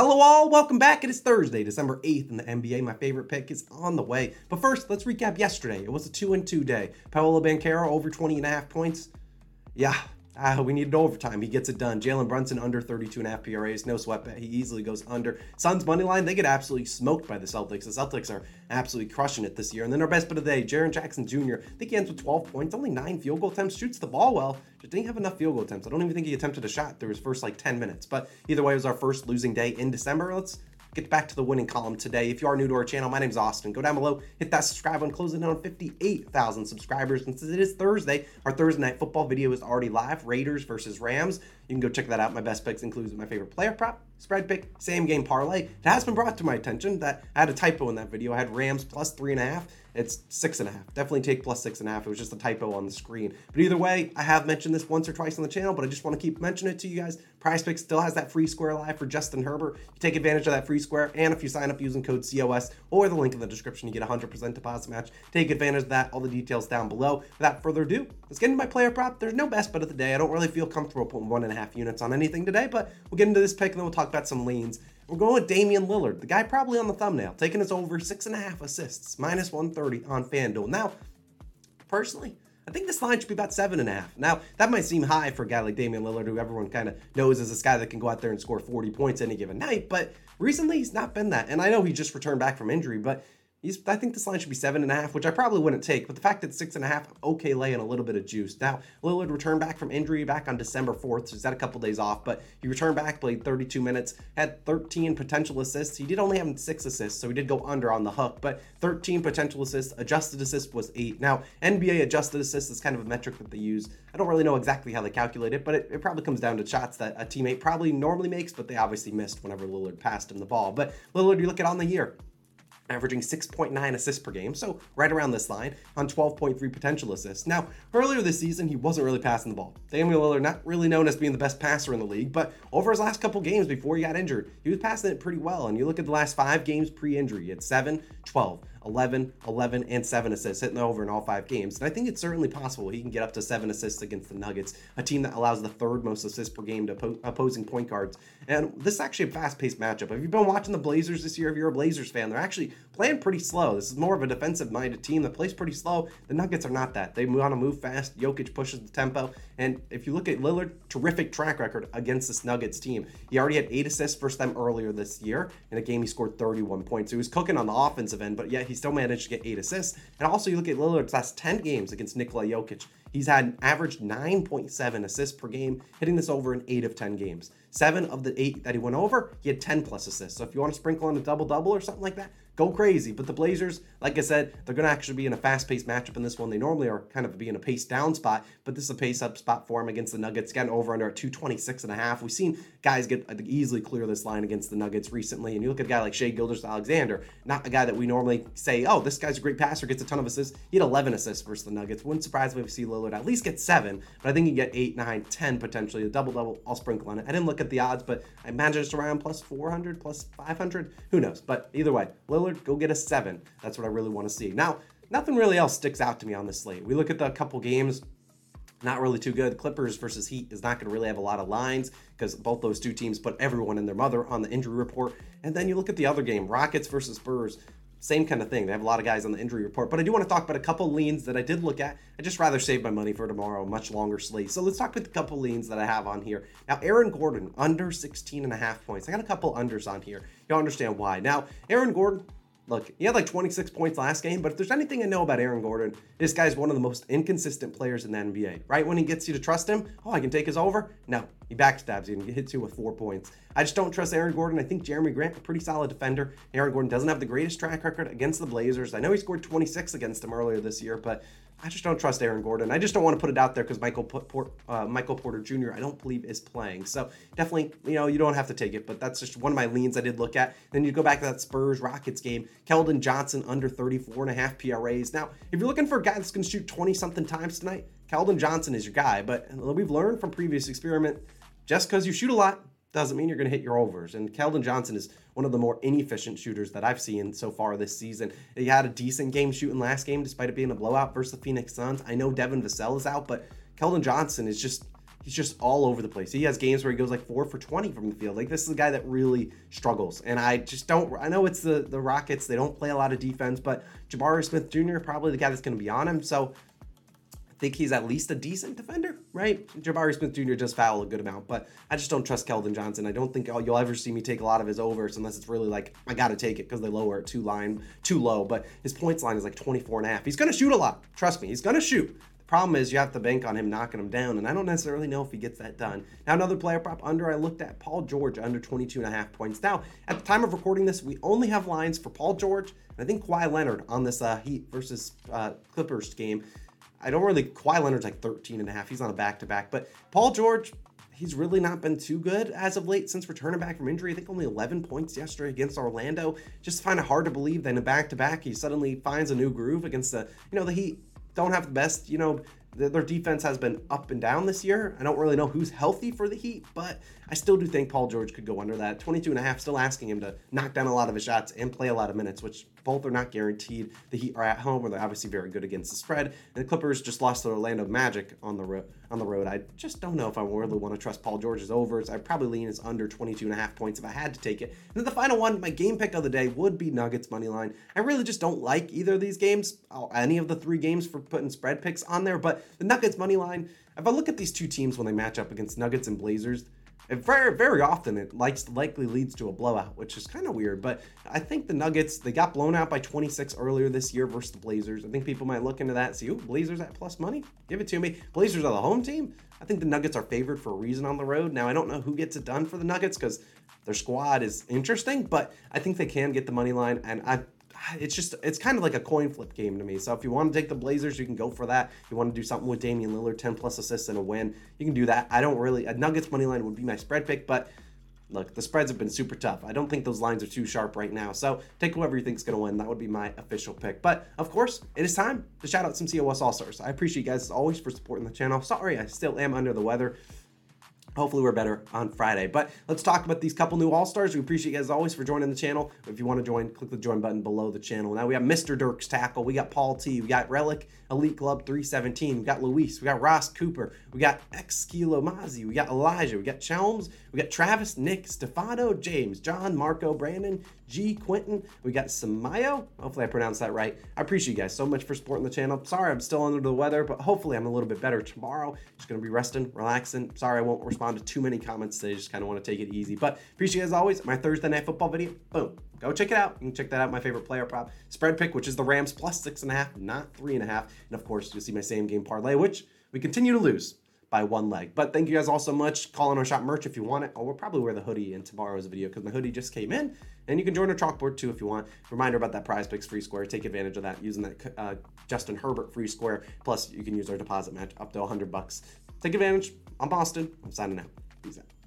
Hello, all. Welcome back. It is Thursday, December 8th in the NBA. My favorite pick is on the way. But first, let's recap yesterday. It was a 2 and 2 day. Paolo Banchero over 20 and a half points. Yeah, Ah, we needed overtime. He gets it done. Jalen Brunson under 32 and a half PRAs. No sweat bet. He easily goes under. Suns money line, they get absolutely smoked by the Celtics. The Celtics are absolutely crushing it this year. And then our best bet of the day, Jaren Jackson Jr. I think he ends with 12 points, only nine field goal attempts, shoots the ball well. Just didn't have enough field goal attempts. I don't even think he attempted a shot through his first like 10 minutes. But either way, it was our first losing day in December. Let's get back to the winning column today. If you are new to our channel, my name is Austin. Go down below, hit that subscribe button, closing in on 58,000 subscribers. And since it is Thursday, our Thursday night football video is already live Raiders versus Rams. You can go check that out. My best picks includes my favorite player prop, spread pick, same game parlay. It has been brought to my attention that I had a typo in that video. I had Rams plus three and a half. It's six and a half. Definitely take plus six and a half. It was just a typo on the screen. But either way, I have mentioned this once or twice on the channel, but I just want to keep mentioning it to you guys. PrizePicks still has that free square live for Justin Herbert. You take advantage of that free square, and if you sign up using code COS or the link in the description, you get 100% deposit match. Take advantage of that. All the details down below. Without further ado, let's get into my player prop. There's no best bet of the day. I don't really feel comfortable putting one and a half units on anything today, but we'll get into this pick and then we'll talk about some leans. We're going with Damian Lillard, the guy probably on the thumbnail, taking us over six and a half assists, minus 130 on FanDuel. Now, personally, I think this line should be about seven and a half. Now, that might seem high for a guy like Damian Lillard, who everyone kind of knows as this guy that can go out there and score 40 points any given night, but recently he's not been that. And I know he just returned back from injury, but I think this line should be seven and a half, which I probably wouldn't take. But the fact that six and a half, okay, laying a little bit of juice. Now, Lillard returned back from injury back on December 4th, so he's had a couple days off, but he returned back, played 32 minutes, had 13 potential assists. He did only have six assists, so he did go under on the hook, but 13 potential assists. Adjusted assist was eight. Now, NBA adjusted assist is kind of a metric that they use. I don't really know exactly how they calculate it, but it, it probably comes down to shots that a teammate probably normally makes, but they obviously missed whenever Lillard passed him the ball. But Lillard, you look at on the year, averaging 6.9 assists per game, so right around this line on 12.3 potential assists. Now, earlier this season, he wasn't really passing the ball. Damian Lillard, not really known as being the best passer in the league, but over his last couple games before he got injured, he was passing it pretty well. And you look at the last five games pre injury, he had 7, 12, 11, 11, and 7 assists, hitting over in all five games. And I think it's certainly possible he can get up to 7 assists against the Nuggets, a team that allows the third most assists per game to opposing point guards. And this is actually a fast paced matchup. If you've been watching the Blazers this year, if you're a Blazers fan, they're actually playing pretty slow. This is more of a defensive minded team that plays pretty slow. The Nuggets are not that. They want to move fast. Jokic pushes the tempo. And if you look at Lillard, terrific track record against this Nuggets team. He already had eight assists versus them earlier this year. In a game, he scored 31 points. So he was cooking on the offensive end, but yet he still managed to get eight assists. And also, you look at Lillard's last 10 games against Nikola Jokic. He's had an average 9.7 assists per game, hitting this over in eight of 10 games. Seven of the eight that he went over, he had 10 plus assists. So if you want to sprinkle in a double double or something like that, go crazy. But the Blazers, like I said, they're going to actually be in a fast paced matchup in this one. They normally are kind of being a pace down spot, but this is a pace up spot for them against the Nuggets, getting over under at 226 and a half. We've seen guys get easily clear this line against the Nuggets recently. And you look at a guy like Shai Gilgeous-Alexander, not a guy that we normally say, oh, this guy's a great passer, gets a ton of assists. He had 11 assists versus the Nuggets. Wouldn't surprise me if we see Lillard at least get seven, but I think he get eight, nine, 10 potentially. A double double, I'll sprinkle on it. I didn't look at the odds, but I imagine it's around plus 400, plus 500. Who knows? But either way, Lillard, go get a seven. That's what I really want to see. Now, nothing really else sticks out to me on this slate. We look at the couple games, not really too good. Clippers versus Heat is not going to really have a lot of lines because both those two teams put everyone and their mother on the injury report. And then you look at the other game, Rockets versus Spurs. Same kind of thing. They have a lot of guys on the injury report. But I do want to talk about a couple leans that I did look at. I just rather save my money for tomorrow, much longer slate. So let's talk about a couple leans that I have on here. Now, Aaron Gordon, under 16 and a half points. I got a couple unders on here. You'll understand why. Now, Aaron Gordon, Look, he had like 26 points last game, but if there's anything I know about Aaron Gordon, this guy's one of the most inconsistent players in the NBA. Right when he gets you to trust him, oh, I can take his over. No, he backstabs you and hits you with four points. I just don't trust Aaron Gordon. I think Jerami Grant, a pretty solid defender. Aaron Gordon doesn't have the greatest track record against the Blazers. I know he scored 26 against them earlier this year, but I just don't trust Aaron Gordon. I just don't want to put it out there because Michael Port, uh, Michael Porter Jr. I don't believe is playing. So definitely, you know, you don't have to take it, but that's just one of my leans I did look at. Then you go back to that Spurs Rockets game. Keldon Johnson under 34 and a half PRAs. Now, if you're looking for a guy that's going to shoot 20 something times tonight, Keldon Johnson is your guy. But we've learned from previous experiment, just because you shoot a lot doesn't mean you're going to hit your overs. And Keldon Johnson is one of the more inefficient shooters that I've seen so far this season. He had a decent game shooting last game, despite it being a blowout versus the Phoenix Suns. I know Devin Vassell is out, but Keldon Johnson is just he's just all over the place. He has games where he goes like four for 20 from the field. Like this is a guy that really struggles. And I just don't, I know it's the, the Rockets. They don't play a lot of defense, but Jabari Smith Jr. probably the guy that's going to be on him. So I think he's at least a decent defender, right? Jabari Smith Jr. does foul a good amount, but I just don't trust Keldon Johnson. I don't think you'll ever see me take a lot of his overs unless it's really like, I got to take it because they lower it too line, too low. But his points line is like 24 and a half. He's to shoot a lot. Trust me, he's to shoot. The problem is, you have to bank on him knocking him down, and I don't necessarily know if he gets that done. Now, another player prop under, I looked at Paul George under 22 and a half points. Now, at the time of recording this, we only have lines for Paul George and I think Kawhi Leonard on this uh, Heat versus uh, Clippers game. I don't really, Kawhi Leonard's like 13 and a half. He's on a back to back, but Paul George, he's really not been too good as of late since returning back from injury. I think only 11 points yesterday against Orlando. Just find it hard to believe that in a back to back, he suddenly finds a new groove against the, you know, the Heat don't have the best, you know, their defense has been up and down this year. I don't really know who's healthy for the Heat, but I still do think Paul George could go under that. 22 and a half, still asking him to knock down a lot of his shots and play a lot of minutes, which both are not guaranteed. The Heat are at home, where they're obviously very good against the spread, and the Clippers just lost to Orlando Magic on the road. On the road, I just don't know if I really want to trust Paul George's overs. I'd probably lean as under 22 and a half points if I had to take it. And then the final one, my game pick of the day would be Nuggets money line. I really just don't like either of these games, uh, any of the three games for putting spread picks on there, but the Nuggets money line. If I look at these two teams when they match up against Nuggets and Blazers, very, very often it likes likely leads to a blowout, which is kind of weird. But I think the Nuggets they got blown out by 26 earlier this year versus the Blazers. I think people might look into that. See, ooh, Blazers at plus money. Give it to me. Blazers are the home team. I think the Nuggets are favored for a reason on the road. Now I don't know who gets it done for the Nuggets because their squad is interesting, but I think they can get the money line, and I it's just it's kind of like a coin flip game to me. So if you want to take the Blazers, you can go for that. If you want to do something with Damian Lillard, 10 plus assists and a win, you can do that. I don't really a Nuggets money line would be my spread pick, but look, the spreads have been super tough. I don't think those lines are too sharp right now. So take whoever you think is going to win. That would be my official pick. But of course, it is time to shout out some COS All Stars. I appreciate you guys as always for supporting the channel. Sorry, I still am under the weather. Hopefully we're better on Friday. But let's talk about these couple new All-Stars. We appreciate you guys always for joining the channel. If you want to join, click the join button below the channel. Now we have Mr. Dirk's tackle. We got Paul T. We got Relic Elite Club 317. We got Luis. We got Ross Cooper. We got X Kilo Mazzi. We got Elijah. We got Chelms. We got Travis, Nick, Stefano, James, John, Marco, Brandon, G, Quentin. We got Samayo. Hopefully I pronounced that right. I appreciate you guys so much for supporting the channel. Sorry I'm still under the weather, but hopefully I'm a little bit better tomorrow. Just going to be resting, relaxing. Sorry I won't respond to too many comments today. Just kind of want to take it easy. But appreciate you as always. My Thursday night football video. Boom. Go check it out. You can check that out. My favorite player prop spread pick, which is the Rams plus six and a half, not three and a half. And of course, you'll see my same game parlay, which we continue to lose by one leg. But thank you guys all so much. Call on our shop merch if you want it. Oh, we'll probably wear the hoodie in tomorrow's video because my hoodie just came in. And you can join our chalkboard too if you want. Reminder about that PrizePicks free square. Take advantage of that using that uh, Justin Herbert free square. Plus, you can use our deposit match up to 100 bucks. Take advantage. I'm Boston. I'm signing out. Peace out.